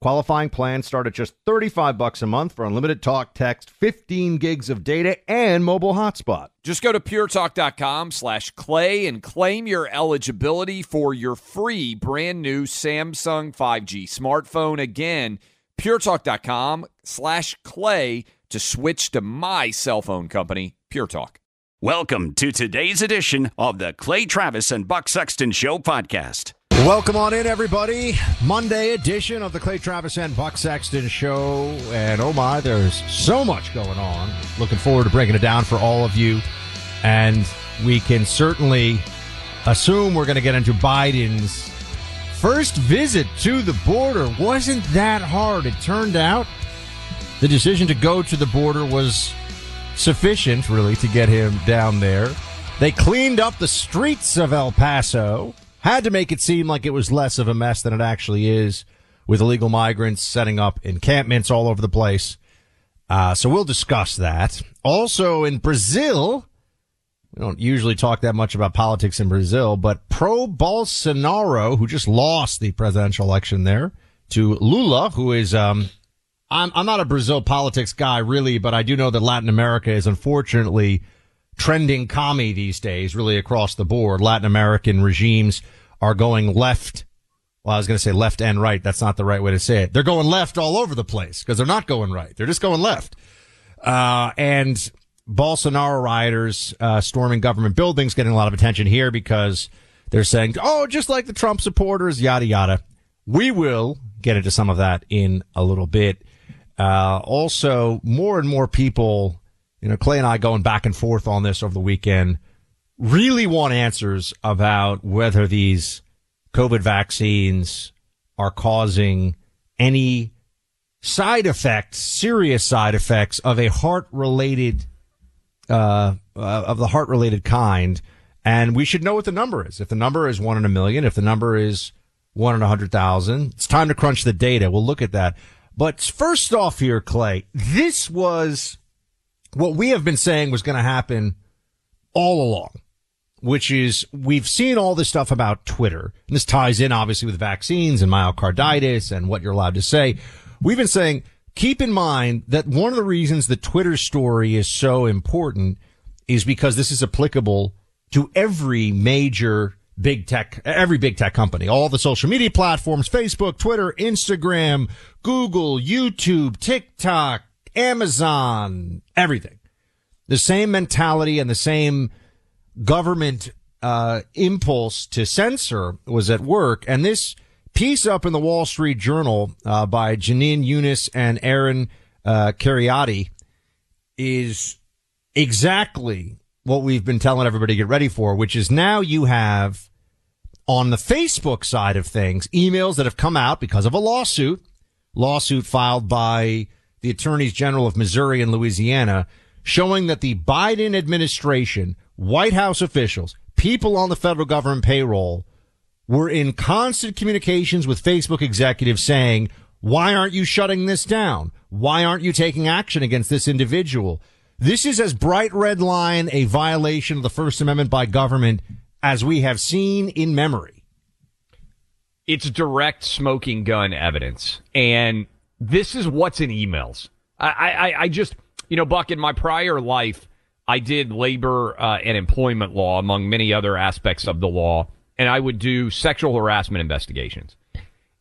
Qualifying plans start at just 35 bucks a month for unlimited talk, text, 15 gigs of data, and mobile hotspot. Just go to puretalk.com slash clay and claim your eligibility for your free brand new Samsung 5G smartphone. Again, puretalk.com slash clay to switch to my cell phone company, Pure Talk. Welcome to today's edition of the Clay Travis and Buck Sexton Show podcast. Welcome on in, everybody. Monday edition of the Clay Travis and Buck Sexton Show. And oh my, there's so much going on. Looking forward to breaking it down for all of you. And we can certainly assume we're going to get into Biden's first visit to the border. Wasn't that hard. It turned out the decision to go to the border was sufficient, really, to get him down there. They cleaned up the streets of El Paso had to make it seem like it was less of a mess than it actually is with illegal migrants setting up encampments all over the place. Uh, so we'll discuss that. Also in Brazil, we don't usually talk that much about politics in Brazil, but pro Bolsonaro, who just lost the presidential election there to Lula, who is, um, I'm, I'm not a Brazil politics guy really, but I do know that Latin America is unfortunately trending commie these days, really across the board. Latin American regimes are going left. Well, I was going to say left and right. That's not the right way to say it. They're going left all over the place because they're not going right. They're just going left. Uh, and Bolsonaro rioters, uh, storming government buildings getting a lot of attention here because they're saying, oh, just like the Trump supporters, yada, yada. We will get into some of that in a little bit. Uh, also more and more people you know, Clay and I going back and forth on this over the weekend really want answers about whether these COVID vaccines are causing any side effects, serious side effects of a heart related, uh, uh, of the heart related kind. And we should know what the number is. If the number is one in a million, if the number is one in a hundred thousand, it's time to crunch the data. We'll look at that. But first off here, Clay, this was what we have been saying was going to happen all along, which is we've seen all this stuff about Twitter. And this ties in obviously with vaccines and myocarditis and what you're allowed to say. We've been saying, keep in mind that one of the reasons the Twitter story is so important is because this is applicable to every major big tech, every big tech company, all the social media platforms, Facebook, Twitter, Instagram, Google, YouTube, TikTok, Amazon, everything. The same mentality and the same government uh, impulse to censor was at work. And this piece up in the Wall Street Journal uh, by Janine Younes and Aaron uh, is exactly what we've been telling everybody to get ready for, which is now you have on the Facebook side of things emails that have come out because of a lawsuit, lawsuit filed by the attorneys general of Missouri and Louisiana, showing that the Biden administration, White House officials, people on the federal government payroll were in constant communications with Facebook executives saying, why aren't you shutting this down? Why aren't you taking action against this individual? This is as bright red line a violation of the First Amendment by government as we have seen in memory. it's direct smoking gun evidence. And this is what's in emails. I, I, I just, you know, Buck, in my prior life, I did labor uh, and employment law, among many other aspects of the law, and I would do sexual harassment investigations.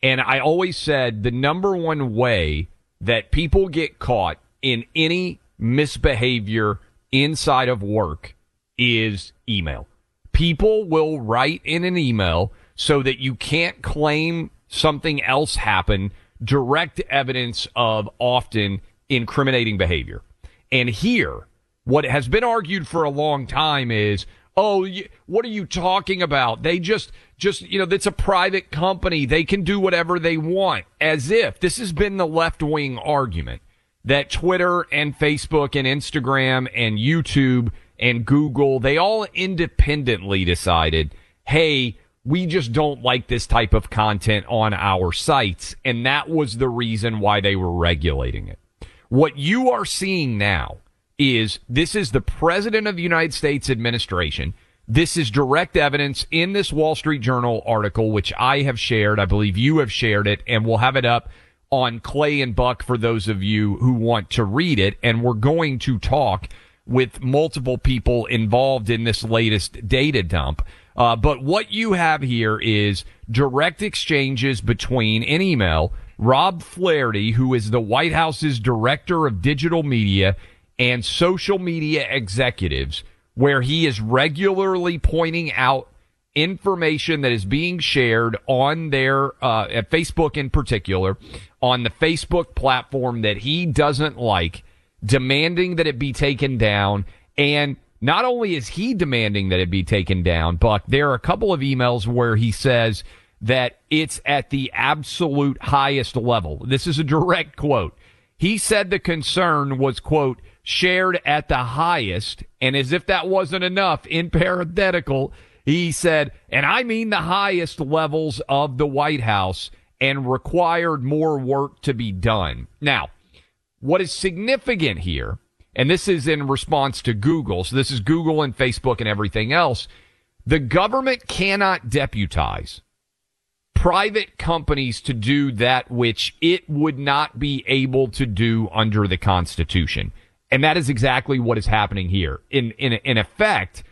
And I always said the number one way that people get caught in any misbehavior inside of work is email. People will write in an email so that you can't claim something else happened, direct evidence of often incriminating behavior. And here, what has been argued for a long time is, oh, what are you talking about? They just, just, you know, it's a private company. They can do whatever they want. As if this has been the left wing argument that Twitter and Facebook and Instagram and YouTube and Google, they all independently decided, hey, we just don't like this type of content on our sites. And that was the reason why they were regulating it. What you are seeing now is this is the president of the United States administration. This is direct evidence in this Wall Street Journal article, which I have shared. I believe you have shared it and we'll have it up on Clay and Buck for those of you who want to read it. And we're going to talk with multiple people involved in this latest data dump. Uh, but what you have here is direct exchanges between an email Rob Flaherty, who is the White House's director of digital media and social media executives, where he is regularly pointing out information that is being shared on their uh, at Facebook in particular on the Facebook platform that he doesn't like, demanding that it be taken down and not only is he demanding that it be taken down, but there are a couple of emails where he says that it's at the absolute highest level. This is a direct quote. He said the concern was, quote, shared at the highest. And as if that wasn't enough, in parenthetical, he said, and I mean the highest levels of the White House and required more work to be done. Now, what is significant here and this is in response to Google. So this is Google and Facebook and everything else. The government cannot deputize private companies to do that which it would not be able to do under the Constitution. And that is exactly what is happening here. In, in, in effect,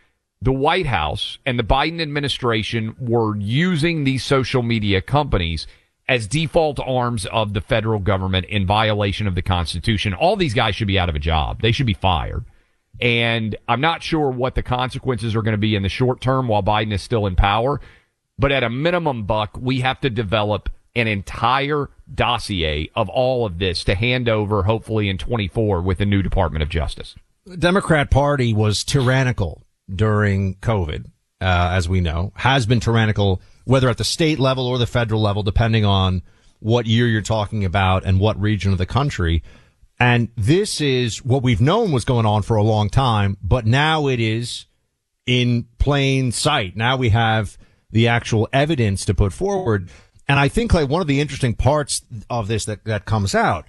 the White House and the Biden administration were using these social media companies as default arms of the federal government in violation of the Constitution. All these guys should be out of a job. They should be fired. And I'm not sure what the consequences are going to be in the short term while Biden is still in power. But at a minimum, Buck, we have to develop an entire dossier of all of this to hand over, hopefully in 24 with the new Department of Justice. The Democrat Party was tyrannical during COVID, uh, as we know, has been tyrannical whether at the state level or the federal level, depending on what year you're talking about and what region of the country. And this is what we've known was going on for a long time, but now it is in plain sight. Now we have the actual evidence to put forward. And I think like one of the interesting parts of this that, that comes out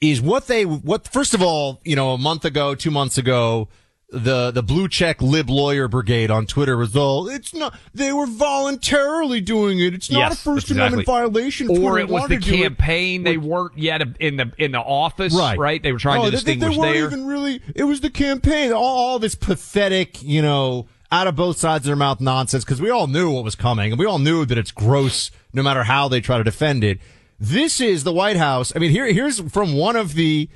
is what they, what, first of all, you know, a month ago, two months ago, the the blue check lib lawyer brigade on Twitter was all it's not they were voluntarily doing it. It's not yes, a First exactly. Amendment violation. Or Twitter it was the campaign. They weren't yet in the in the office, right? right? They were trying oh, to distinguish they, they weren't there. even really. It was the campaign. All, all this pathetic, you know, out of both sides of their mouth nonsense because we all knew what was coming and we all knew that it's gross no matter how they try to defend it. This is the White House. I mean, here here's from one of the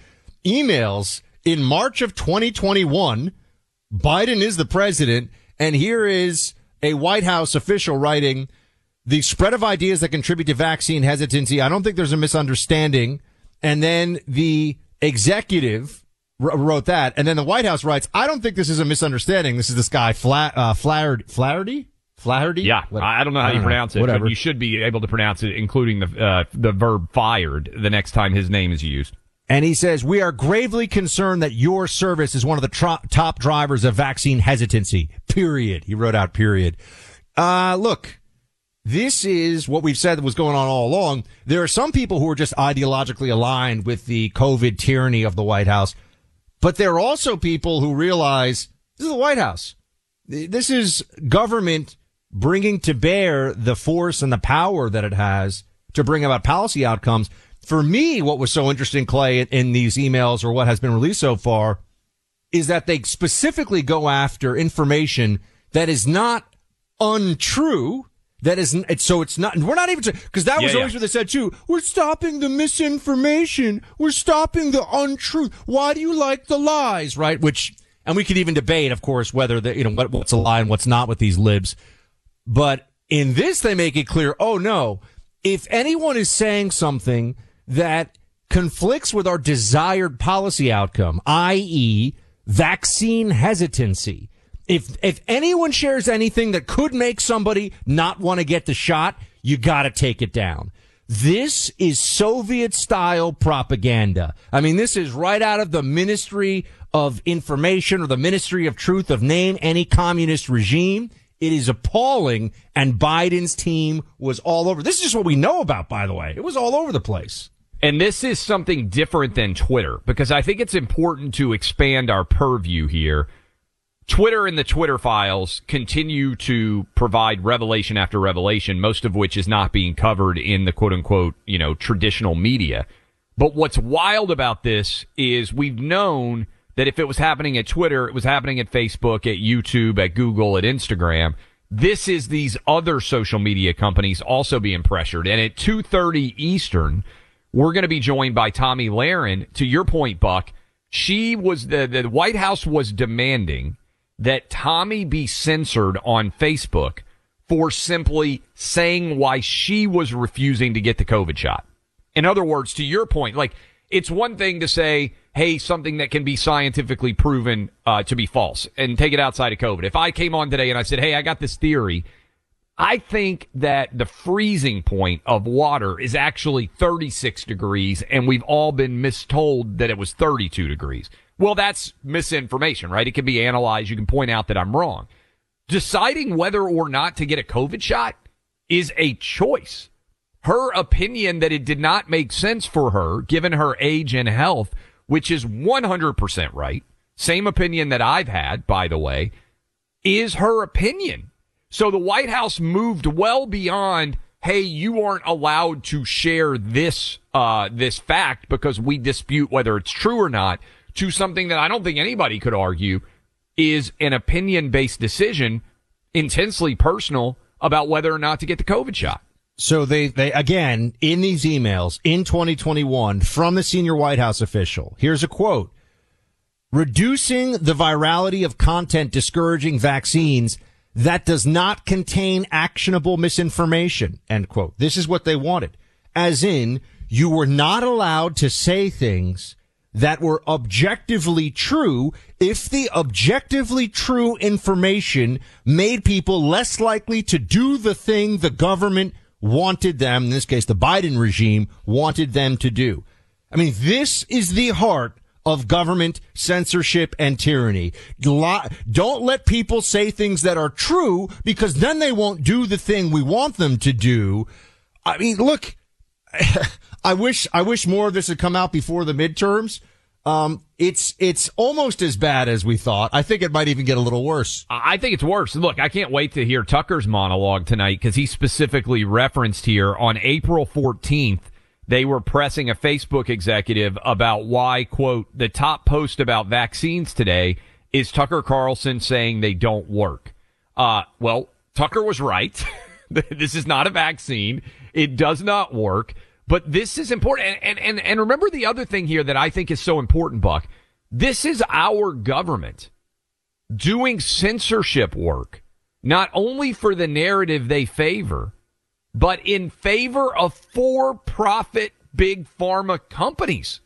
emails in March of 2021 Biden is the president, and here is a White House official writing the spread of ideas that contribute to vaccine hesitancy. I don't think there's a misunderstanding. And then the executive wrote that. And then the White House writes, I don't think this is a misunderstanding. This is this guy, Fla- uh, Flaherty. Flaherty? Flaherty? Yeah, what, I don't know how you pronounce know. it. Whatever. you should be able to pronounce it, including the uh, the verb fired the next time his name is used. And he says, we are gravely concerned that your service is one of the tro- top drivers of vaccine hesitancy. Period. He wrote out period. Uh, look, this is what we've said was going on all along. There are some people who are just ideologically aligned with the COVID tyranny of the White House, but there are also people who realize this is the White House. This is government bringing to bear the force and the power that it has to bring about policy outcomes. For me, what was so interesting, Clay, in these emails or what has been released so far is that they specifically go after information that is not untrue. That is, so it's not, we're not even, because that was yeah, always yeah. what they said too. We're stopping the misinformation. We're stopping the untruth. Why do you like the lies, right? Which, and we could even debate, of course, whether the, you know, what, what's a lie and what's not with these libs. But in this, they make it clear, oh no, if anyone is saying something that conflicts with our desired policy outcome, i.e., vaccine hesitancy, if if anyone shares anything that could make somebody not want to get the shot, you got to take it down. This is Soviet style propaganda. I mean, this is right out of the Ministry of Information or the Ministry of Truth of name any communist regime. It is appalling. And Biden's team was all over. This is just what we know about, by the way. It was all over the place. And this is something different than Twitter because I think it's important to expand our purview here. Twitter and the Twitter files continue to provide revelation after revelation, most of which is not being covered in the quote unquote, you know, traditional media. But what's wild about this is we've known that if it was happening at Twitter, it was happening at Facebook, at YouTube, at Google, at Instagram. This is these other social media companies also being pressured. And at 2:30 Eastern, we're going to be joined by Tomi Lahren. To your point, Buck, she was the the White House was demanding that Tomi be censored on Facebook for simply saying why she was refusing to get the COVID shot. In other words, to your point, like it's one thing to say hey, something that can be scientifically proven uh, to be false and take it outside of COVID. If I came on today and I said, hey, I got this theory, I think that the freezing point of water is actually 36 degrees and we've all been mistold that it was 32 degrees. Well, that's misinformation, right? It can be analyzed. You can point out that I'm wrong. Deciding whether or not to get a COVID shot is a choice. Her opinion that it did not make sense for her, given her age and health, which is 100% right, same opinion that I've had, by the way, is her opinion. So the White House moved well beyond, hey, you aren't allowed to share this, uh, this fact because we dispute whether it's true or not to something that I don't think anybody could argue is an opinion based decision, intensely personal about whether or not to get the COVID shot. So they, they, again, in these emails in 2021 from the senior White House official, here's a quote. Reducing the virality of content discouraging vaccines that does not contain actionable misinformation. End quote. This is what they wanted. As in, you were not allowed to say things that were objectively true if the objectively true information made people less likely to do the thing the government wanted them, in this case, the Biden regime wanted them to do. I mean, this is the heart of government censorship and tyranny. Don't let people say things that are true because then they won't do the thing we want them to do. I mean, look, I wish, I wish more of this had come out before the midterms um, it's it's almost as bad as we thought. I think it might even get a little worse. I think it's worse. Look, I can't wait to hear Tucker's monologue tonight because he specifically referenced here on April 14th. They were pressing a Facebook executive about why, quote, the top post about vaccines today is Tucker Carlson saying they don't work. Uh, well, Tucker was right. this is not a vaccine. It does not work. But this is important. And, and, and remember the other thing here that I think is so important, Buck. This is our government doing censorship work, not only for the narrative they favor, but in favor of for profit big pharma companies.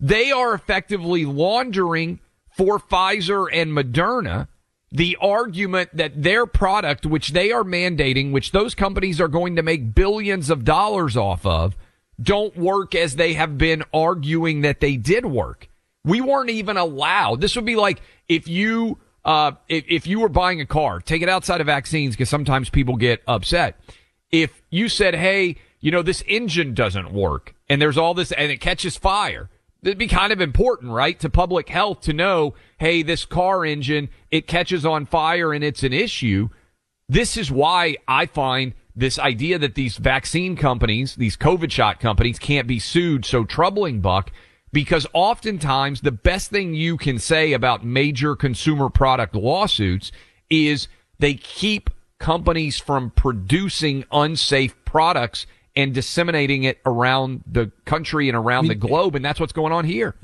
They are effectively laundering for Pfizer and Moderna the argument that their product, which they are mandating, which those companies are going to make billions of dollars off of, don't work as they have been arguing that they did work. We weren't even allowed. This would be like if you, uh, if, if you were buying a car, take it outside of vaccines because sometimes people get upset. If you said, Hey, you know, this engine doesn't work and there's all this and it catches fire It'd be kind of important, right, to public health to know, hey, this car engine, it catches on fire and it's an issue. This is why I find this idea that these vaccine companies, these COVID shot companies can't be sued so troubling, Buck, because oftentimes the best thing you can say about major consumer product lawsuits is they keep companies from producing unsafe products and disseminating it around the country and around I mean, the globe. And that's what's going on here.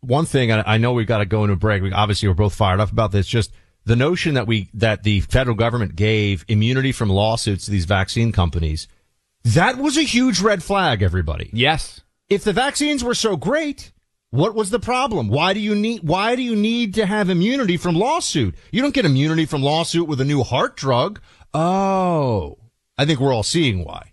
One thing I know we've got to go into a break. We, obviously, we're both fired up about this. Just the notion that we, that the federal government gave immunity from lawsuits to these vaccine companies. That was a huge red flag, everybody. Yes. If the vaccines were so great, what was the problem? Why do you need, why do you need to have immunity from lawsuit? You don't get immunity from lawsuit with a new heart drug. Oh, I think we're all seeing why.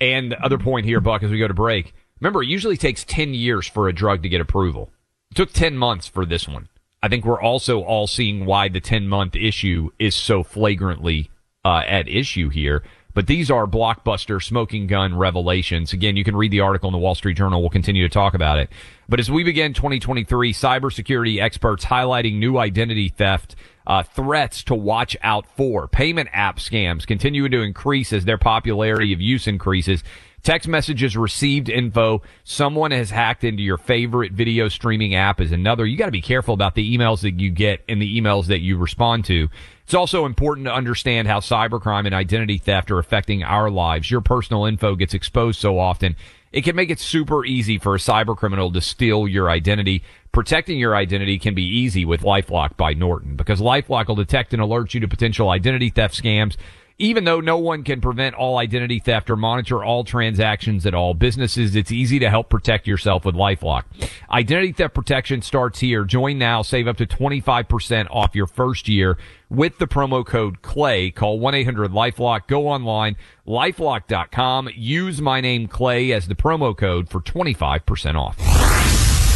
And the other point here, Buck, as we go to break, remember, it usually takes 10 years for a drug to get approval. It took 10 months for this one. I think we're also all seeing why the 10 month issue is so flagrantly uh, at issue here. But these are blockbuster smoking gun revelations. Again, you can read the article in the Wall Street Journal. We'll continue to talk about it. But as we begin 2023, cybersecurity experts highlighting new identity theft uh, threats to watch out for. Payment app scams continue to increase as their popularity of use increases. Text messages received info. Someone has hacked into your favorite video streaming app is another. You got to be careful about the emails that you get and the emails that you respond to. It's also important to understand how cybercrime and identity theft are affecting our lives. Your personal info gets exposed so often. It can make it super easy for a cyber criminal to steal your identity. Protecting your identity can be easy with LifeLock by Norton because LifeLock will detect and alert you to potential identity theft scams even though no one can prevent all identity theft or monitor all transactions at all businesses, it's easy to help protect yourself with LifeLock. Identity theft protection starts here. Join now. Save up to 25% off your first year with the promo code CLAY. Call 1-800-LifeLock. Go online, lifelock.com. Use my name Clay as the promo code for 25% off.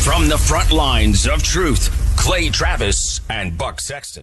From the front lines of truth, Clay Travis and Buck Sexton.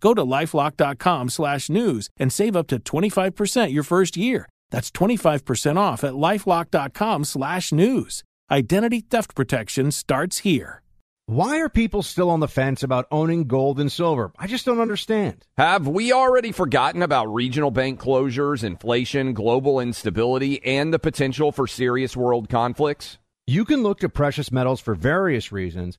Go to lifelock.com slash news and save up to 25% your first year. That's 25% off at lifelock.com slash news. Identity theft protection starts here. Why are people still on the fence about owning gold and silver? I just don't understand. Have we already forgotten about regional bank closures, inflation, global instability, and the potential for serious world conflicts? You can look to precious metals for various reasons.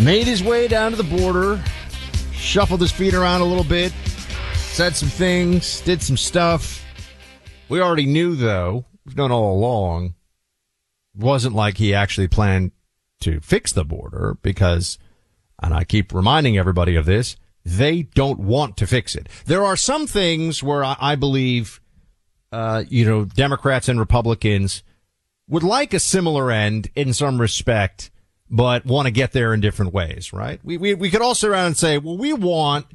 made his way down to the border, shuffled his feet around a little bit, said some things, did some stuff. We already knew, though, we've known all along, wasn't like he actually planned to fix the border because, and I keep reminding everybody of this, they don't want to fix it. There are some things where I, I believe, uh, you know, Democrats and Republicans would like a similar end in some respect, but want to get there in different ways, right? We, we, we could all sit around and say, well, we want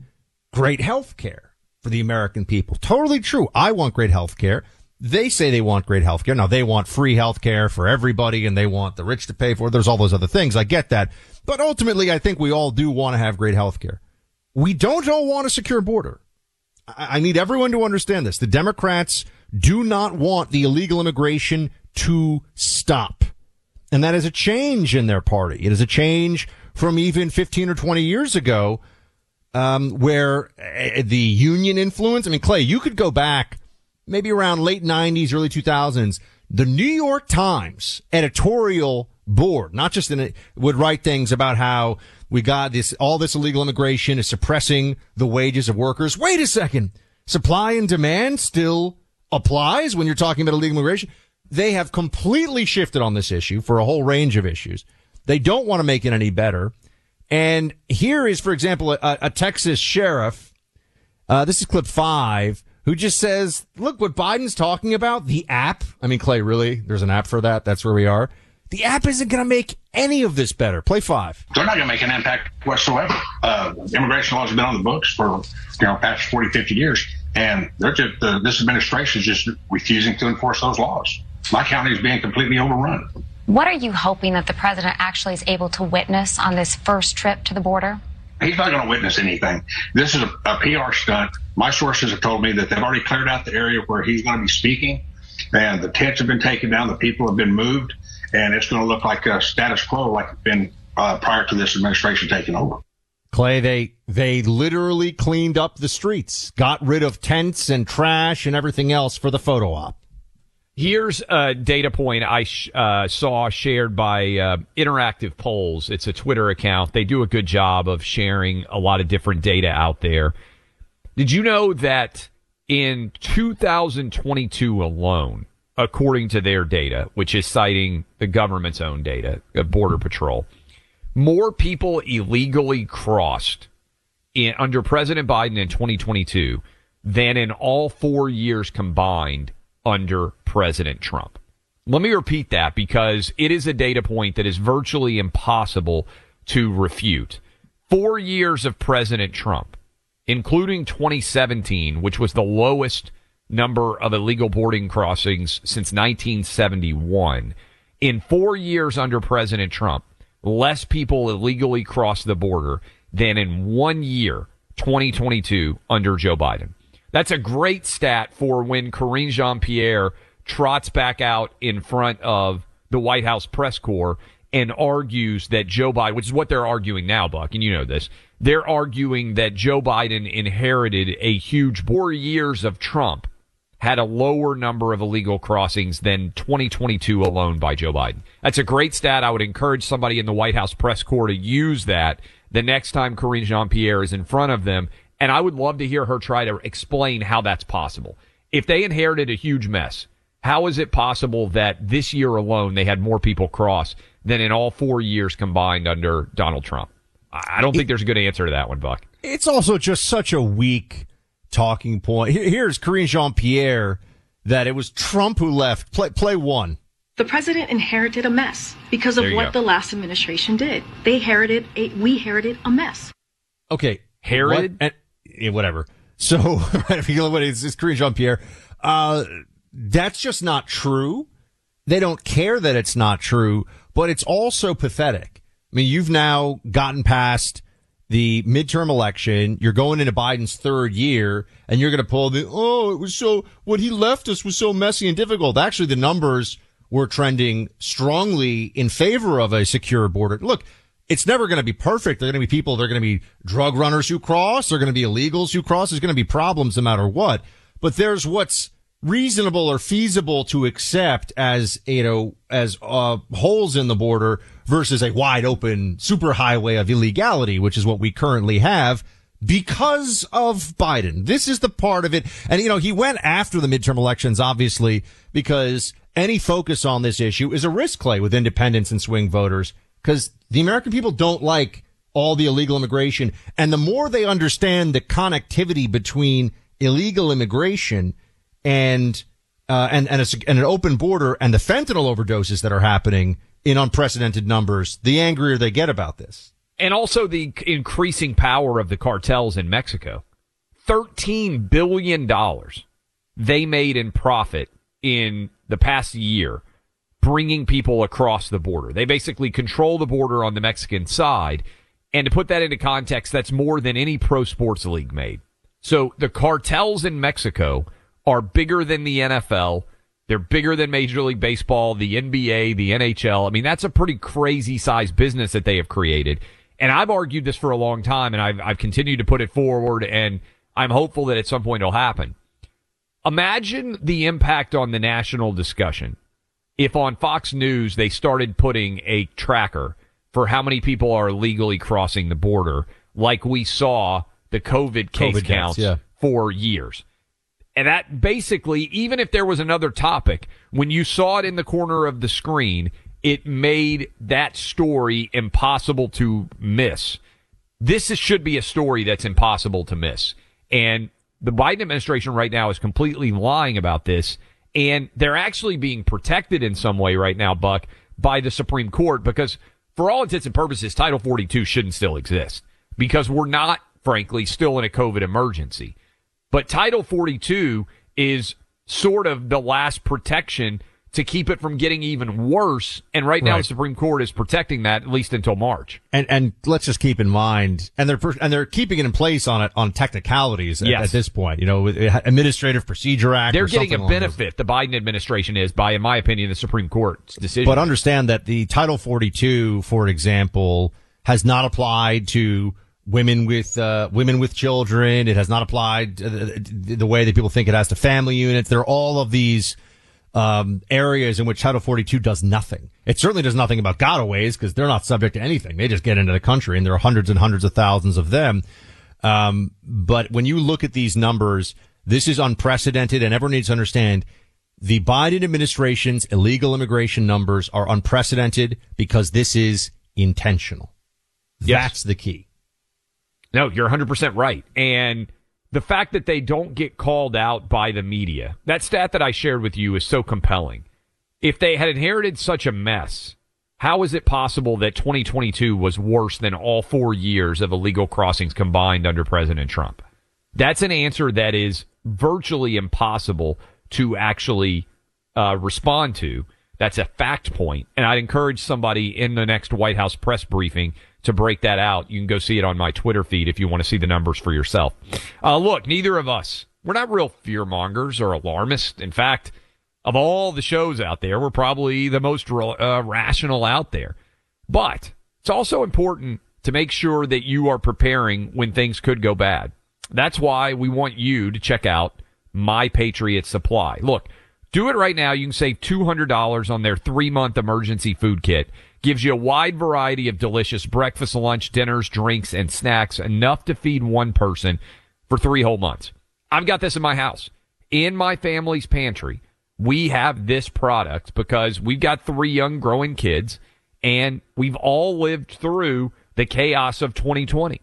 great health care for the American people. Totally true. I want great health care. They say they want great health care. Now they want free health care for everybody and they want the rich to pay for it. There's all those other things. I get that. But ultimately, I think we all do want to have great health care. We don't all want a secure border. I need everyone to understand this. The Democrats do not want the illegal immigration to stop. And that is a change in their party. It is a change from even 15 or 20 years ago, um, where uh, the union influence. I mean, Clay, you could go back maybe around late 90s, early 2000s. The New York Times editorial board, not just in it, would write things about how we got this, all this illegal immigration is suppressing the wages of workers. Wait a second. Supply and demand still applies when you're talking about illegal immigration. They have completely shifted on this issue for a whole range of issues. They don't want to make it any better. And here is, for example, a, a Texas sheriff. Uh, this is clip five, who just says, look what Biden's talking about. The app. I mean, Clay, really? There's an app for that. That's where we are. The app isn't going to make any of this better. Play five. They're not going to make an impact whatsoever. Uh, immigration laws have been on the books for, you know, past 40, 50 years. And they're just, uh, this administration is just refusing to enforce those laws. My county is being completely overrun. What are you hoping that the president actually is able to witness on this first trip to the border? He's not going to witness anything. This is a, a PR stunt. My sources have told me that they've already cleared out the area where he's going to be speaking, and the tents have been taken down, the people have been moved, and it's going to look like a status quo like it's been uh, prior to this administration taking over. Clay, they they literally cleaned up the streets, got rid of tents and trash and everything else for the photo op. Here's a data point I sh- uh, saw shared by uh, Interactive Polls. It's a Twitter account. They do a good job of sharing a lot of different data out there. Did you know that in 2022 alone, according to their data, which is citing the government's own data, of Border Patrol, more people illegally crossed in, under President Biden in 2022 than in all four years combined under President Trump. Let me repeat that because it is a data point that is virtually impossible to refute. Four years of President Trump, including 2017, which was the lowest number of illegal boarding crossings since 1971. In four years under President Trump, less people illegally crossed the border than in one year, 2022, under Joe Biden. That's a great stat for when Karine Jean Pierre trots back out in front of the White House press corps and argues that Joe Biden, which is what they're arguing now, Buck, and you know this, they're arguing that Joe Biden inherited a huge four years of Trump had a lower number of illegal crossings than 2022 alone by Joe Biden. That's a great stat. I would encourage somebody in the White House press corps to use that the next time Karine Jean Pierre is in front of them and I would love to hear her try to explain how that's possible. If they inherited a huge mess, how is it possible that this year alone they had more people cross than in all four years combined under Donald Trump? I don't think there's a good answer to that one, Buck. It's also just such a weak talking point. Here's Karine Jean Pierre that it was Trump who left. Play, play one. The president inherited a mess because of what go. the last administration did. They inherited a, we inherited a mess. Okay. Herod? What- and- yeah, whatever. So, if you look at it, it's, Karine Jean Pierre. Uh, that's just not true. They don't care that it's not true, but it's also pathetic. I mean, you've now gotten past the midterm election. You're going into Biden's third year and you're going to pull the, oh, it was so, what he left us was so messy and difficult. Actually, the numbers were trending strongly in favor of a secure border. Look, it's never going to be perfect. There are going to be people, there are going to be drug runners who cross. There are going to be illegals who cross. There's going to be problems no matter what. But there's what's reasonable or feasible to accept as, you know, as uh, holes in the border versus a wide open superhighway of illegality, which is what we currently have because of Biden. This is the part of it. And, you know, he went after the midterm elections, obviously, because any focus on this issue is a risk, play with independents and swing voters, because the American people don't like all the illegal immigration. And the more they understand the connectivity between illegal immigration and, uh, and, and, a, and an open border and the fentanyl overdoses that are happening in unprecedented numbers, the angrier they get about this and also the increasing power of the cartels in Mexico. $13 billion they made in profit in the past year bringing people across the border. They basically control the border on the Mexican side. And to put that into context, that's more than any pro sports league made. So the cartels in Mexico are bigger than the NFL. They're bigger than Major League Baseball, the NBA, the NHL. I mean, that's a pretty crazy size business that they have created. And I've argued this for a long time and I've, I've continued to put it forward and I'm hopeful that at some point it'll happen. Imagine the impact on the national discussion if on Fox News they started putting a tracker for how many people are legally crossing the border, like we saw the COVID case COVID counts yeah. for years. And that basically, even if there was another topic, when you saw it in the corner of the screen, it made that story impossible to miss. This is, should be a story that's impossible to miss. And the Biden administration right now is completely lying about this. And they're actually being protected in some way right now, Buck, by the Supreme Court because for all intents and purposes, Title 42 shouldn't still exist because we're not, frankly, still in a COVID emergency. But Title 42 is sort of the last protection to keep it from getting even worse. And right now, right. the Supreme Court is protecting that at least until March. And and let's just keep in mind, and they're and they're keeping it in place on it on technicalities at, yes. at this point. You know, Administrative Procedure Act. They're getting a benefit. The Biden administration is by, in my opinion, the Supreme Court's decision. But understand that the Title 42, for example, has not applied to women with uh, women with children. It has not applied the way that people think it has to family units. There are all of these um, areas in which Title 42 does nothing. It certainly does nothing about gotaways because they're not subject to anything. They just get into the country and there are hundreds and hundreds of thousands of them. Um, but when you look at these numbers, this is unprecedented and everyone needs to understand the Biden administration's illegal immigration numbers are unprecedented because this is intentional. Yes. That's the key. No, you're 100% right. And the fact that they don't get called out by the media, that stat that I shared with you is so compelling. If they had inherited such a mess, how is it possible that 2022 was worse than all four years of illegal crossings combined under President Trump? That's an answer that is virtually impossible to actually uh, respond to. That's a fact point. And I'd encourage somebody in the next White House press briefing to break that out. You can go see it on my Twitter feed if you want to see the numbers for yourself. Uh, look, neither of us, we're not real fear mongers or alarmists. In fact, of all the shows out there, we're probably the most uh, rational out there. But it's also important to make sure that you are preparing when things could go bad. That's why we want you to check out My Patriot Supply. Look, do it right now. You can save $200 on their three month emergency food kit gives you a wide variety of delicious breakfast, lunch, dinners, drinks, and snacks, enough to feed one person for three whole months. I've got this in my house. In my family's pantry, we have this product because we've got three young growing kids and we've all lived through the chaos of 2020.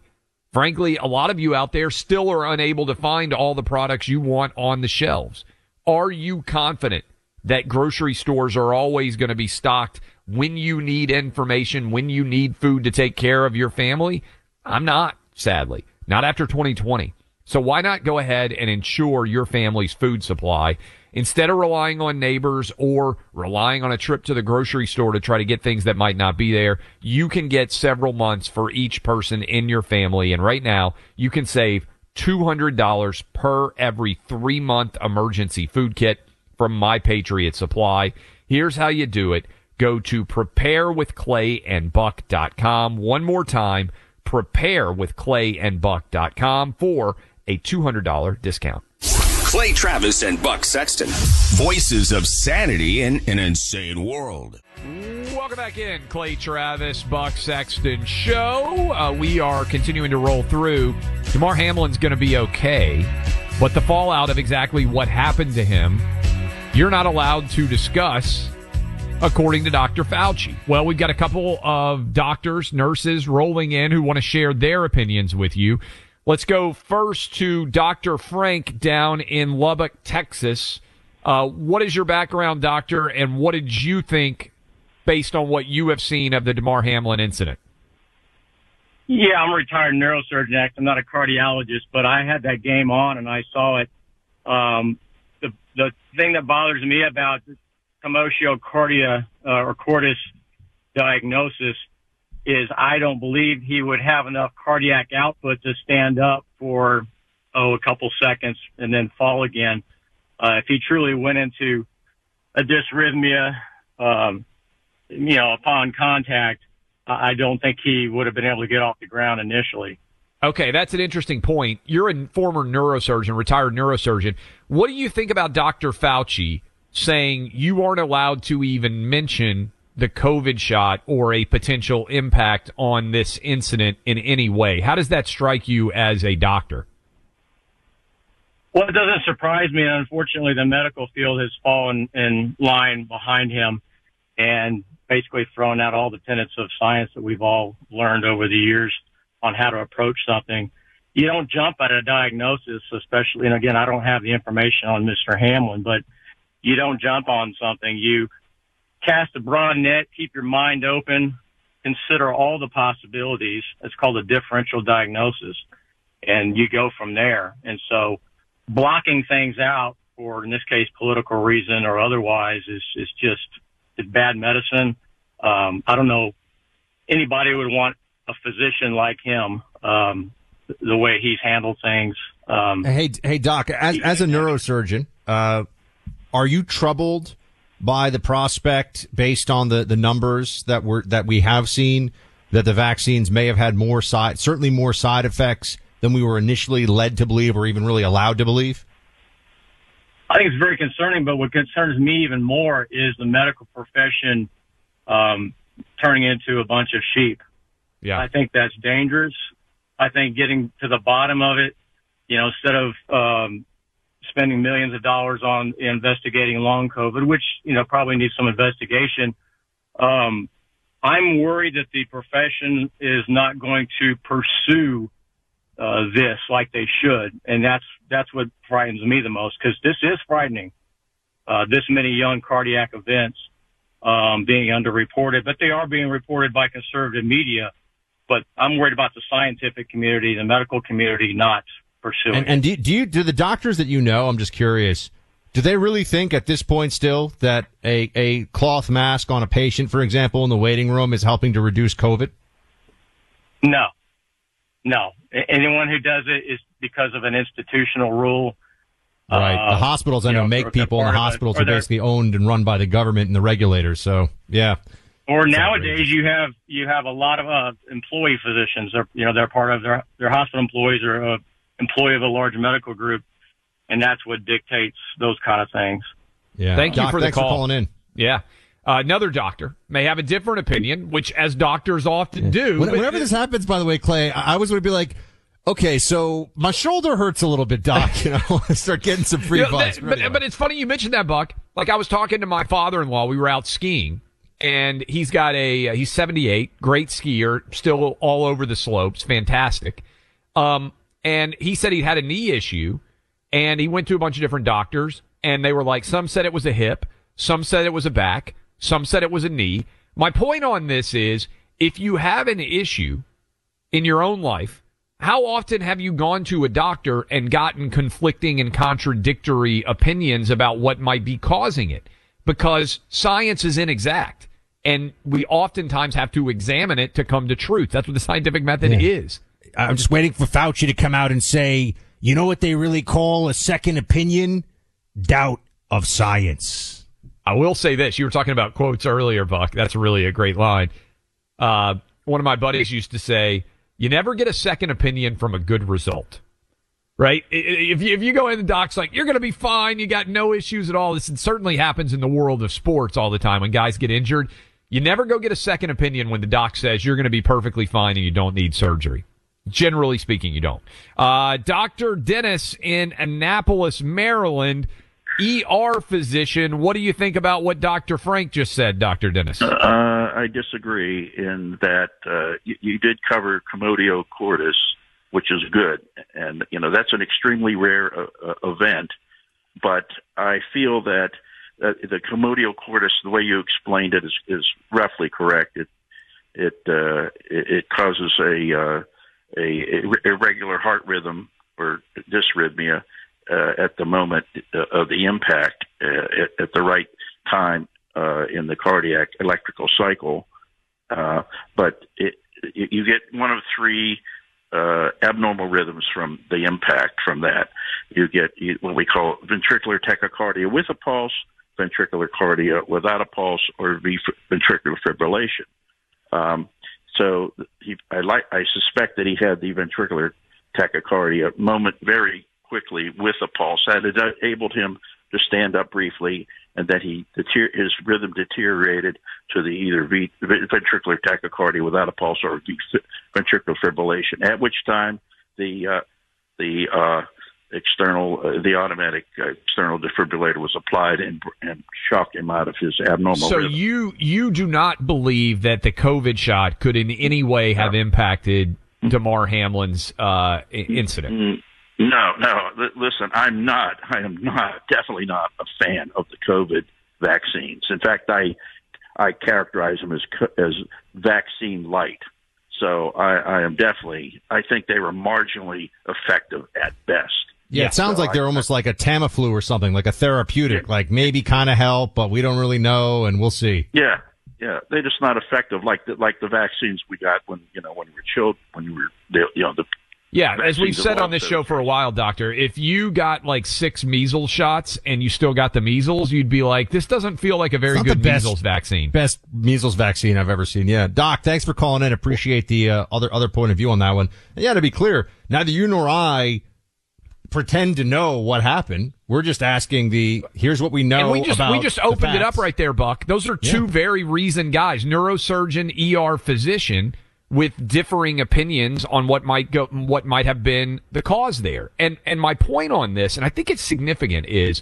Frankly, a lot of you out there still are unable to find all the products you want on the shelves. Are you confident that grocery stores are always going to be stocked when you need information, when you need food to take care of your family? I'm not, sadly, not after 2020. So why not go ahead and ensure your family's food supply instead of relying on neighbors or relying on a trip to the grocery store to try to get things that might not be there? You can get several months for each person in your family. And right now you can save $200 per every three month emergency food kit from My Patriot Supply. Here's how you do it go to preparewithclayandbuck.com. One more time, preparewithclayandbuck.com for a $200 discount. Clay Travis and Buck Sexton. Voices of sanity in an insane world. Welcome back in, Clay Travis, Buck Sexton Show. Uh, we are continuing to roll through. Damar Hamlin's going to be okay, but the fallout of exactly what happened to him, you're not allowed to discuss, according to Dr. Fauci. Well, we've got a couple of doctors, nurses rolling in who want to share their opinions with you. Let's go first to Dr. Frank down in Lubbock, Texas. Uh, what is your background, doctor, and what did you think based on what you have seen of the Damar Hamlin incident? Yeah, I'm a retired neurosurgeon. I'm not a cardiologist, but I had that game on and I saw it. Um, the the thing that bothers me about cardia uh, or cordis diagnosis is I don't believe he would have enough cardiac output to stand up for oh a couple seconds and then fall again. Uh, if he truly went into a dysrhythmia, um, you know, upon contact, I don't think he would have been able to get off the ground initially. Okay, that's an interesting point. You're a former neurosurgeon, retired neurosurgeon. What do you think about Dr. Fauci saying you aren't allowed to even mention the COVID shot or a potential impact on this incident in any way? How does that strike you as a doctor? Well, it doesn't surprise me. Unfortunately, the medical field has fallen in line behind him and basically thrown out all the tenets of science that we've all learned over the years on how to approach something. You don't jump at a diagnosis, especially, and again, I don't have the information on Mr. Hamlin, but you don't jump on something. You cast a broad net, keep your mind open, consider all the possibilities. It's called a differential diagnosis and you go from there. And so blocking things out for, in this case, political reason or otherwise is, is just bad medicine. Um, I don't know anybody would want a physician like him, um, the way he's handled things. Um, hey, hey, doc, as, as a neurosurgeon, uh, are you troubled by the prospect based on the, the numbers that were, that we have seen that the vaccines may have had more side, certainly more side effects than we were initially led to believe or even really allowed to believe? I think it's very concerning, but what concerns me even more is the medical profession um, turning into a bunch of sheep. Yeah. I think that's dangerous. I think getting to the bottom of it, you know, instead of um, spending millions of dollars on investigating long COVID, which you know probably needs some investigation. Um, I'm worried that the profession is not going to pursue uh, this like they should, and that's that's what frightens me the most because this is frightening. Uh, this many young cardiac events um, being underreported, but they are being reported by conservative media. But I'm worried about the scientific community, the medical community, not pursuing. And, and do, do you do the doctors that you know? I'm just curious. Do they really think at this point still that a, a cloth mask on a patient, for example, in the waiting room is helping to reduce COVID? No, no. Anyone who does it is because of an institutional rule. Right. Uh, the hospitals, I know, you make people, and the of it, hospitals are basically owned and run by the government and the regulators. So, yeah. Or It's nowadays you have you have a lot of uh, employee physicians. They're you know they're part of their their hospital employees or a employee of a large medical group, and that's what dictates those kind of things. Yeah. Thank you Doc, for the thanks call. for calling in. Yeah. Uh, another doctor may have a different opinion, which as doctors often do. When- but- whenever this happens, by the way, Clay, I I always want to be like, okay, so my shoulder hurts a little bit, Doc. You know, start getting some free You know, buzz. that- but, but it's funny you mentioned that, Buck. Like I was talking to my father-in-law. We were out skiing, and he's got a uh, he's 78, great skier, still all over the slopes, fantastic. Um, and he said he had a knee issue, and he went to a bunch of different doctors, and they were like, some said it was a hip, some said it was a back, some said it was a knee. My point on this is, if you have an issue in your own life, how often have you gone to a doctor and gotten conflicting and contradictory opinions about what might be causing it? Because science is inexact and we oftentimes have to examine it to come to truth. That's what the scientific method is. I'm just waiting for Fauci to come out and say, you know what they really call a second opinion? Doubt of science. I will say this. You were talking about quotes earlier, Buck. That's really a great line. Uh, one of my buddies used to say, you never get a second opinion from a good result. right? If you, if you go in the doc's like, you're going to be fine. You got no issues at all. This certainly happens in the world of sports all the time when guys get injured. You never go get a second opinion when the doc says you're going to be perfectly fine and you don't need surgery. Generally speaking, you don't. Uh, Dr. Dennis in Annapolis, Maryland, ER physician. What do you think about what Dr. Frank just said, Dr. Dennis? Uh, I disagree in that uh, you, you did cover commotio cordis which is good. And, you know, that's an extremely rare uh, uh, event. But I feel that uh, the commotio cordis, the way you explained it, is, is roughly correct. It, it, it, it causes a, a, irregular heart rhythm or dysrhythmia uh, at the moment uh, of the impact uh, at, at the right time uh, in the cardiac electrical cycle. Uh, but it, you get one of three uh, abnormal rhythms from the impact from that. You get what we call ventricular tachycardia with a pulse, ventricular cardia without a pulse, or ventricular fibrillation. Um, so he, I like, I suspect that he had the ventricular tachycardia moment very quickly with a pulse. That enabled him to stand up briefly and that he his rhythm deteriorated to the either v, ventricular tachycardia without a pulse or ventricular fibrillation. At which time the uh, the uh, external uh, the automatic uh, external defibrillator was applied and and shocked him out of his abnormal. So rhythm. you you do not believe that the COVID shot could in any way have impacted Damar Hamlin's uh, incident? Mm-hmm. No, no. L- listen, I'm not. I am not. Definitely not a fan of the COVID vaccines. In fact, I I characterize them as as vaccine light. So I, I am definitely. I think they were marginally effective at best. Yeah, it sounds so like they're I, almost like a Tamiflu or something, like a therapeutic, like maybe kind of help, but we don't really know, and we'll see. Yeah, yeah, they're just not effective like the like the vaccines we got when you know when we were children, when we were you know the yeah, as we've said on this show for a while, Doctor, if you got like six measles shots and you still got the measles, you'd be like, this doesn't feel like a very good best, measles vaccine. Best measles vaccine I've ever seen. Yeah. Doc, thanks for calling in. Appreciate the uh, other, other point of view on that one. And yeah, to be clear, neither you nor I pretend to know what happened. We're just asking the, here's what we know and we just, We just opened it up right there, Buck. Those are two yeah. very reasoned guys, neurosurgeon, ER physician with differing opinions on what might go, what might have been the cause there. And, and my point on this, and I think it's significant is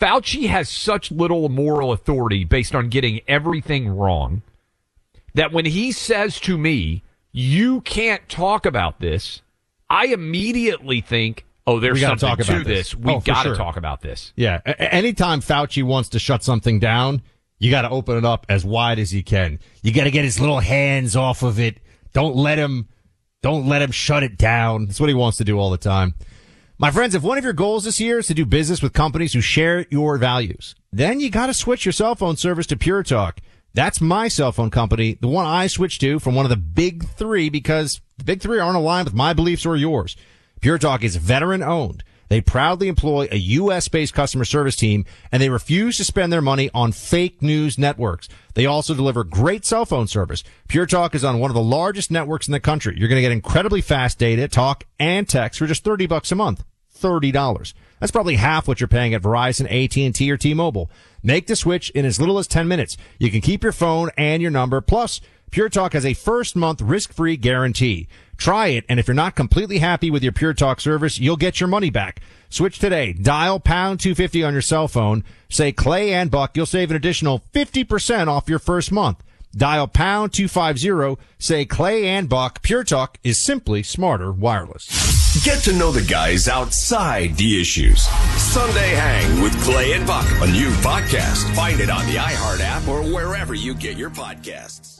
Fauci has such little moral authority based on getting everything wrong that when he says to me, you can't talk about this, I immediately think, oh, there's something talk about to this. this. We've oh, got to sure. talk about this. Yeah. A- anytime Fauci wants to shut something down, you got to open it up as wide as he can. You got to get his little hands off of it don't let him, don't let him shut it down. That's what he wants to do all the time. My friends, if one of your goals this year is to do business with companies who share your values, then you got to switch your cell phone service to Pure Talk. That's my cell phone company, the one I switched to from one of the big three because the big three aren't aligned with my beliefs or yours. Pure Talk is veteran owned. They proudly employ a U.S. based customer service team and they refuse to spend their money on fake news networks. They also deliver great cell phone service. Pure Talk is on one of the largest networks in the country. You're going to get incredibly fast data, talk, and text for just 30 bucks a month. $30. That's probably half what you're paying at Verizon, AT&T, or T-Mobile. Make the switch in as little as 10 minutes. You can keep your phone and your number. Plus, Pure Talk has a first month risk-free guarantee. Try it, and if you're not completely happy with your Pure Talk service, you'll get your money back. Switch today. Dial pound 250 on your cell phone. Say Clay and Buck. You'll save an additional 50% off your first month. Dial pound 250. Say Clay and Buck. Pure Talk is simply smarter wireless. Get to know the guys outside the issues. Sunday Hang with Clay and Buck, a new podcast. Find it on the iHeart app or wherever you get your podcasts.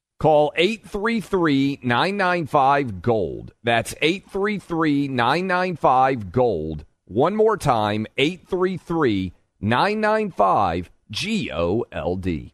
Call 833-995-GOLD. That's 833-995-GOLD. One more time, 833-995-GOLD.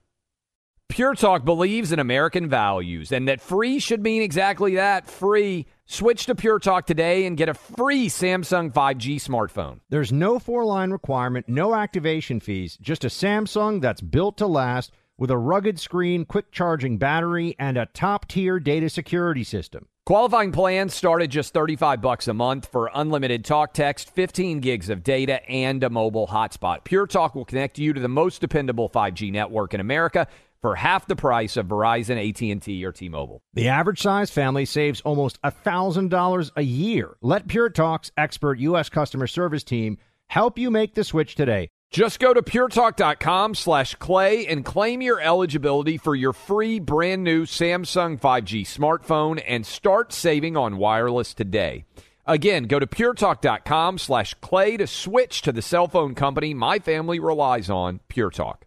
Pure Talk believes in American values and that free should mean exactly that, free. Switch to Pure Talk today and get a free Samsung 5G smartphone. There's no four-line requirement, no activation fees, just a Samsung that's built to last – with a rugged screen, quick charging battery, and a top tier data security system. Qualifying plans start at just 35 bucks a month for unlimited talk text, 15 gigs of data, and a mobile hotspot. Pure Talk will connect you to the most dependable 5G network in America for half the price of Verizon, AT&T, or T-Mobile. The average size family saves almost $1,000 a year. Let Pure Talk's expert U.S. customer service team help you make the switch today. Just go to puretalk.com slash clay and claim your eligibility for your free brand new Samsung 5G smartphone and start saving on wireless today. Again, go to puretalk.com slash clay to switch to the cell phone company my family relies on, Pure Talk.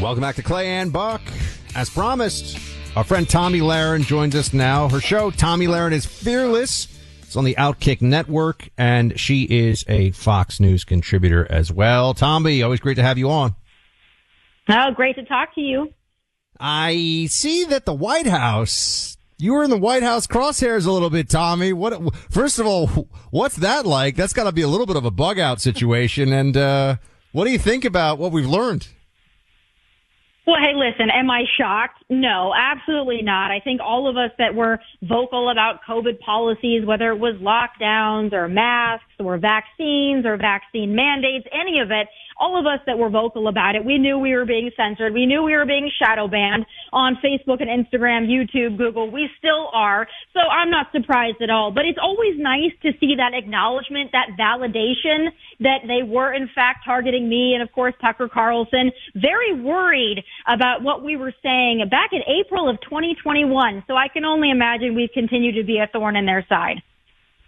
Welcome back to Clay and Buck. As promised, our friend Tomi Lahren joins us now. Her show, Tomi Lahren is Fearless it's on the Outkick Network, and she is a Fox News contributor as well. Tomi, always great to have you on. Oh, great to talk to you. I see that the White House. You were in the White House crosshairs a little bit, Tomi. What? First of all, what's that like? That's got to be a little bit of a bug out situation. And uh, what do you think about what we've learned? Well, hey, listen, am I shocked? No, absolutely not. I think all of us that were vocal about COVID policies, whether it was lockdowns or masks or vaccines or vaccine mandates, any of it, all of us that were vocal about it, we knew we were being censored. We knew we were being shadow banned on Facebook and Instagram, YouTube, Google. We still are. So I'm not surprised at all. But it's always nice to see that acknowledgement, that validation that they were in fact targeting me and of course Tucker Carlson. Very worried about what we were saying back in April of 2021. So I can only imagine we've continued to be a thorn in their side.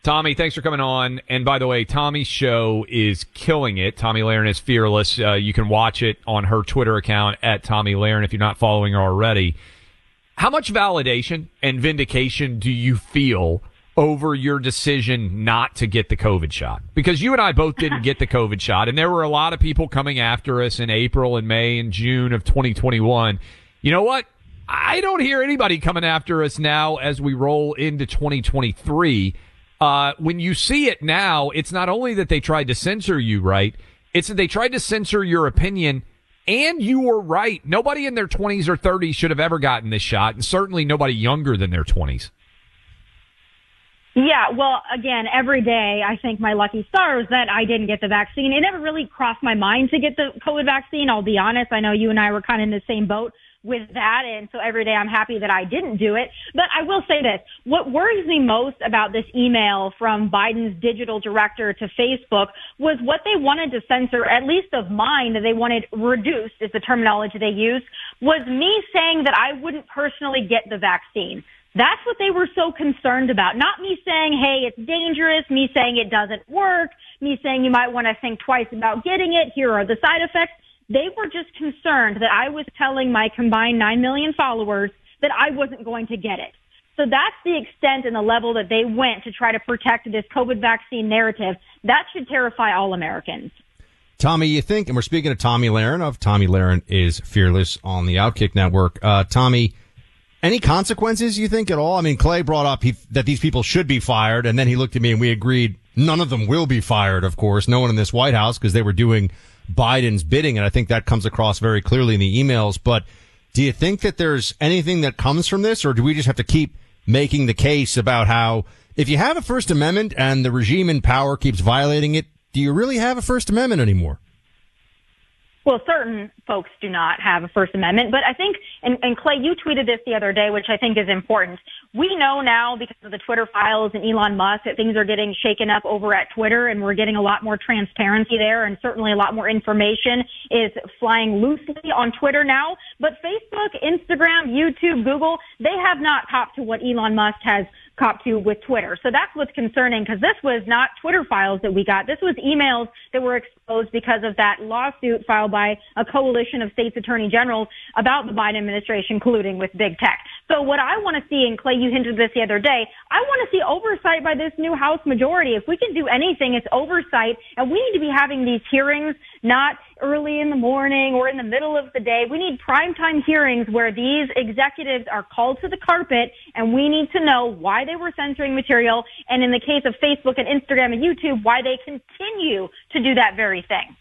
Tomi, thanks for coming on. And by the way, Tomi's show is killing it. Tomi Lahren is fearless. Uh, you can watch it on her Twitter account at Tomi Lahren if you're not following her already. How much validation and vindication do you feel over your decision not to get the COVID shot? Because you and I both didn't get the COVID shot, and there were a lot of people coming after us in April and May and June of 2021. You know what? I don't hear anybody coming after us now as we roll into 2023 uh, when you see it now, it's not only that they tried to censor you, right? It's that they tried to censor your opinion, and you were right. Nobody in their 20s or 30s should have ever gotten this shot, and certainly nobody younger than their 20s. Yeah, well, again, every day I thank my lucky stars that I didn't get the vaccine. It never really crossed my mind to get the COVID vaccine. I'll be honest. I know you and I were kind of in the same boat with that. And so every day I'm happy that I didn't do it. But I will say this. What worries me most about this email from Biden's digital director to Facebook was what they wanted to censor, at least of mine, that they wanted reduced is the terminology they used, was me saying that I wouldn't personally get the vaccine. That's what they were so concerned about. Not me saying, hey, it's dangerous, me saying it doesn't work, me saying you might want to think twice about getting it, here are the side effects. They were just concerned that I was telling my combined 9 million followers that I wasn't going to get it. So that's the extent and the level that they went to try to protect this COVID vaccine narrative. That should terrify all Americans. Tomi, you think, and we're speaking to Tomi Lahren of Tomi Lahren is Fearless on the Outkick Network. Uh, Tomi, Any consequences you think at all? I mean, Clay brought up he, that these people should be fired, and then he looked at me and we agreed none of them will be fired. Of course, no one in this White House because they were doing Biden's bidding, and I think that comes across very clearly in the emails. But do you think that there's anything that comes from this, or do we just have to keep making the case about how if you have a First Amendment and the regime in power keeps violating it, do you really have a First Amendment anymore? Well, certain folks do not have a First Amendment, but I think, and, and Clay, you tweeted this the other day, which I think is important. We know now because of the Twitter files and Elon Musk that things are getting shaken up over at Twitter and we're getting a lot more transparency there and certainly a lot more information is flying loosely on Twitter now. But Facebook, Instagram, YouTube, Google, they have not copped to what Elon Musk has cop to with Twitter. So that's what's concerning because this was not Twitter files that we got. This was emails that were exposed because of that lawsuit filed by a coalition of states attorney generals about the Biden administration colluding with big tech. So what I want to see, and Clay, you hinted this the other day, I want to see oversight by this new House majority. If we can do anything, it's oversight, and we need to be having these hearings not early in the morning or in the middle of the day. We need primetime hearings where these executives are called to the carpet and we need to know why they were censoring material and in the case of Facebook and Instagram and YouTube, why they continue to do that very thing.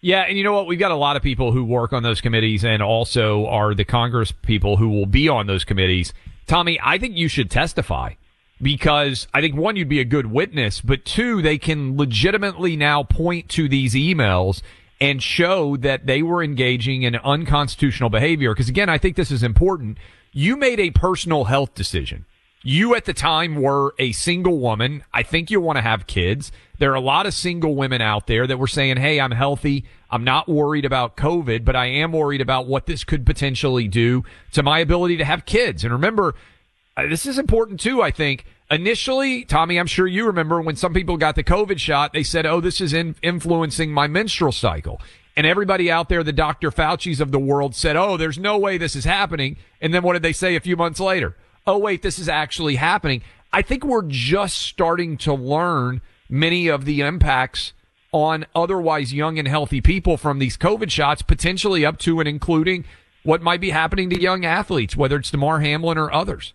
Yeah, and you know what? We've got a lot of people who work on those committees and also are the Congress people who will be on those committees. Tomi, I think you should testify because I think one, you'd be a good witness, but two, they can legitimately now point to these emails and show that they were engaging in unconstitutional behavior. Because again, I think this is important. You made a personal health decision. You at the time were a single woman. I think you want to have kids. There are a lot of single women out there that were saying, Hey, I'm healthy. I'm not worried about COVID, but I am worried about what this could potentially do to my ability to have kids. And remember, uh, this is important too, I think. Initially, Tomi, I'm sure you remember when some people got the COVID shot, they said, Oh, this is in- influencing my menstrual cycle. And everybody out there, the Dr. Fauci's of the world said, Oh, there's no way this is happening. And then what did they say a few months later? Oh, wait, this is actually happening. I think we're just starting to learn many of the impacts on otherwise young and healthy people from these COVID shots, potentially up to and including what might be happening to young athletes, whether it's Damar Hamlin or others.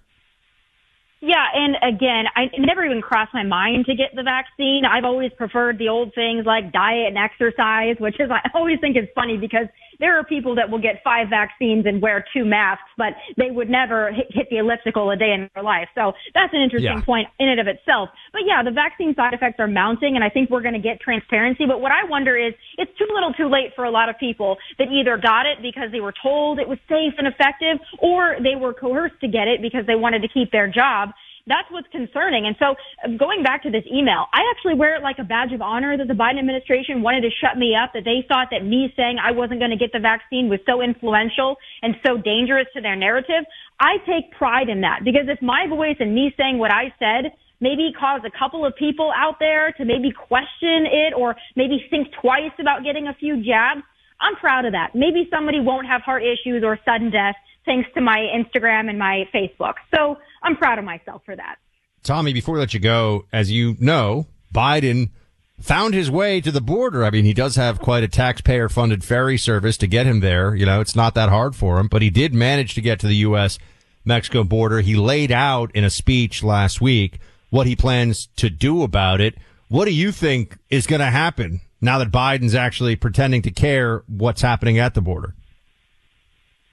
Yeah, and again, I never even crossed my mind to get the vaccine. I've always preferred the old things like diet and exercise, which is I always think is funny because there are people that will get five vaccines and wear two masks, but they would never hit, hit the elliptical a day in their life. So that's an interesting yeah. point in and of itself. But yeah, the vaccine side effects are mounting, and I think we're going to get transparency. But what I wonder is, it's too little, too late for a lot of people that either got it because they were told it was safe and effective, or they were coerced to get it because they wanted to keep their job that's what's concerning. And so going back to this email, I actually wear it like a badge of honor that the Biden administration wanted to shut me up, that they thought that me saying I wasn't going to get the vaccine was so influential and so dangerous to their narrative. I take pride in that because if my voice and me saying what I said maybe caused a couple of people out there to maybe question it or maybe think twice about getting a few jabs, I'm proud of that. Maybe somebody won't have heart issues or sudden death thanks to my Instagram and my Facebook. So I'm proud of myself for that. Tomi, before we let you go, as you know, Biden found his way to the border. I mean, he does have quite a taxpayer funded ferry service to get him there. You know, it's not that hard for him, but he did manage to get to the U.S. Mexico border. He laid out in a speech last week what he plans to do about it. What do you think is going to happen now that Biden's actually pretending to care what's happening at the border?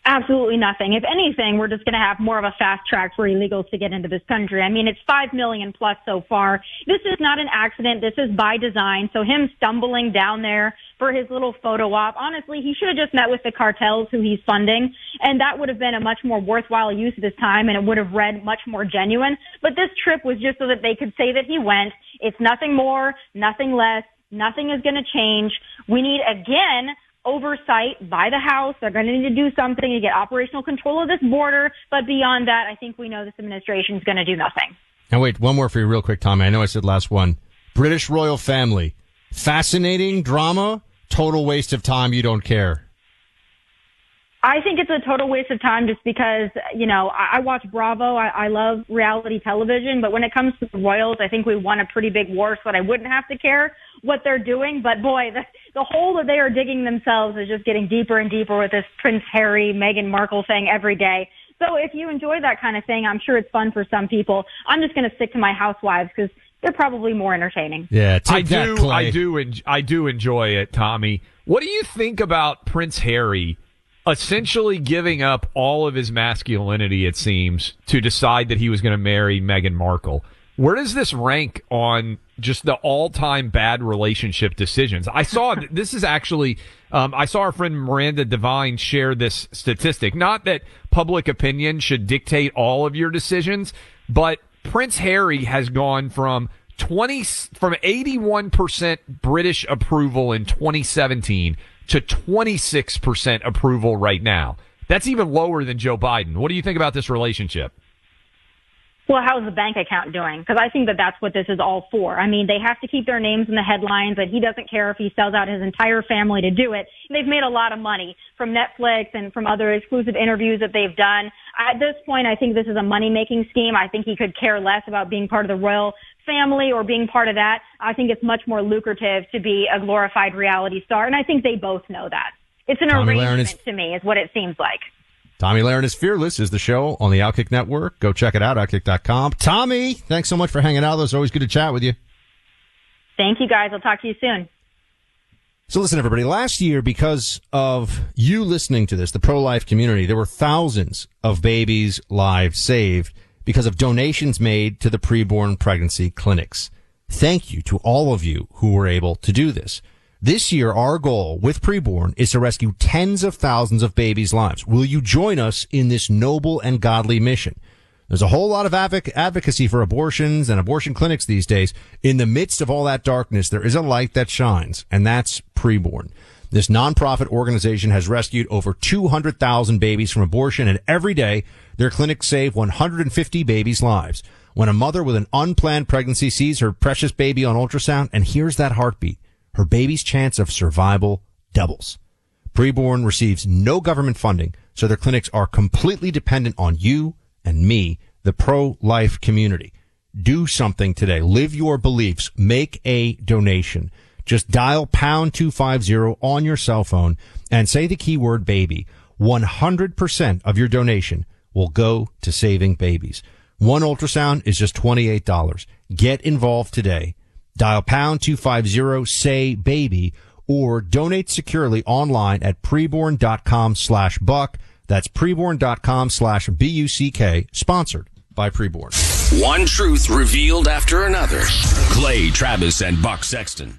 Absolutely nothing. If anything, we're just going to have more of a fast track for illegals to get into this country. I mean, it's 5 million plus so far. This is not an accident. This is by design. So him stumbling down there for his little photo op, honestly, he should have just met with the cartels who he's funding. And that would have been a much more worthwhile use of his time and it would have read much more genuine. But this trip was just so that they could say that he went. It's nothing more, nothing less. Nothing is going to change. We need again oversight by the House. They're going to need to do something to get operational control of this border. But beyond that, I think we know this administration is going to do nothing. Now, wait, one more for you, real quick, Tomi. I know I said last one. British royal family. Fascinating drama, total waste of time. You don't care. I think it's a total waste of time just because, you know, I, I watch Bravo. I, I love reality television, but when it comes to the Royals, I think we won a pretty big war so that I wouldn't have to care what they're doing. But boy, the, the hole that they are digging themselves is just getting deeper and deeper with this Prince Harry, Meghan Markle thing every day. So if you enjoy that kind of thing, I'm sure it's fun for some people. I'm just going to stick to my housewives because they're probably more entertaining. Yeah, I do. I do. En- I do enjoy it, Tomi. What do you think about Prince Harry essentially giving up all of his masculinity? It seems to decide that he was going to marry Meghan Markle. Where does this rank on just the all-time bad relationship decisions? I saw this is actually. Um, I saw our friend Miranda Devine share this statistic. Not that public opinion should dictate all of your decisions, but Prince Harry has gone from 20 from 81% British approval in 2017 to 26% approval right now. That's even lower than Joe Biden. What do you think about this relationship? Well, how's the bank account doing? Because I think that that's what this is all for. I mean, they have to keep their names in the headlines, and he doesn't care if he sells out his entire family to do it. And they've made a lot of money from Netflix and from other exclusive interviews that they've done. At this point, I think this is a money making scheme. I think he could care less about being part of the royal family or being part of that. I think it's much more lucrative to be a glorified reality star, and I think they both know that. It's an Tomi arrangement is- to me, is what it seems like. Tomi Lahren is Fearless is the show on the Outkick Network. Go check it out, outkick.com. Tomi, thanks so much for hanging out. It's always good to chat with you. Thank you guys. I'll talk to you soon. So listen, everybody, last year, because of you listening to this, the pro-life community, there were thousands of babies' lives saved because of donations made to the preborn pregnancy clinics. Thank you to all of you who were able to do this. This year, our goal with preborn is to rescue tens of thousands of babies' lives. Will you join us in this noble and godly mission? There's a whole lot of advocacy for abortions and abortion clinics these days. In the midst of all that darkness, there is a light that shines, and that's preborn. This nonprofit organization has rescued over 200,000 babies from abortion, and every day their clinics save 150 babies' lives. When a mother with an unplanned pregnancy sees her precious baby on ultrasound and hears that heartbeat, her baby's chance of survival doubles. Preborn receives no government funding, so their clinics are completely dependent on you and me, the pro-life community. Do something today. Live your beliefs. Make a donation. Just dial pound 250 on your cell phone and say the keyword baby. 100% of your donation will go to saving babies. One ultrasound is just $28. Get involved today. Dial pound 250 say baby or donate securely online at preborn.com slash buck. That's preborn.com slash B-U-C-K sponsored by preborn. One truth revealed after another. Clay Travis and Buck Sexton.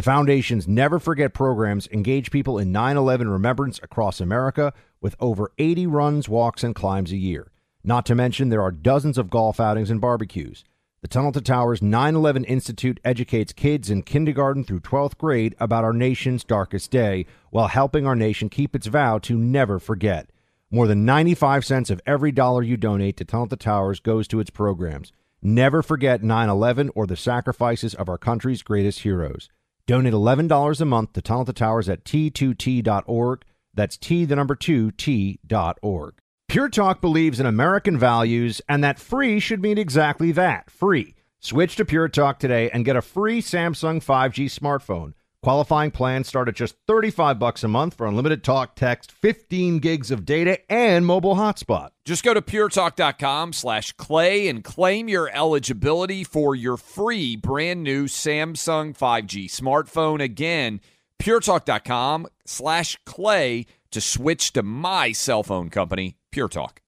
The Foundation's Never Forget programs engage people in 9 11 remembrance across America with over 80 runs, walks, and climbs a year. Not to mention, there are dozens of golf outings and barbecues. The Tunnel to Towers 9 11 Institute educates kids in kindergarten through 12th grade about our nation's darkest day while helping our nation keep its vow to never forget. More than 95 cents of every dollar you donate to Tunnel to Towers goes to its programs. Never forget 9 11 or the sacrifices of our country's greatest heroes. Donate $11 a month to Tunnel to Towers at T2T.org. That's T, the number 2, T.org. Pure Talk believes in American values and that free should mean exactly that free. Switch to Pure Talk today and get a free Samsung 5G smartphone. Qualifying plans start at just 35 bucks a month for unlimited talk, text, 15 gigs of data, and mobile hotspot. Just go to puretalk.com slash clay and claim your eligibility for your free brand new Samsung 5G smartphone. Again, puretalk.com slash clay to switch to my cell phone company, Pure Talk.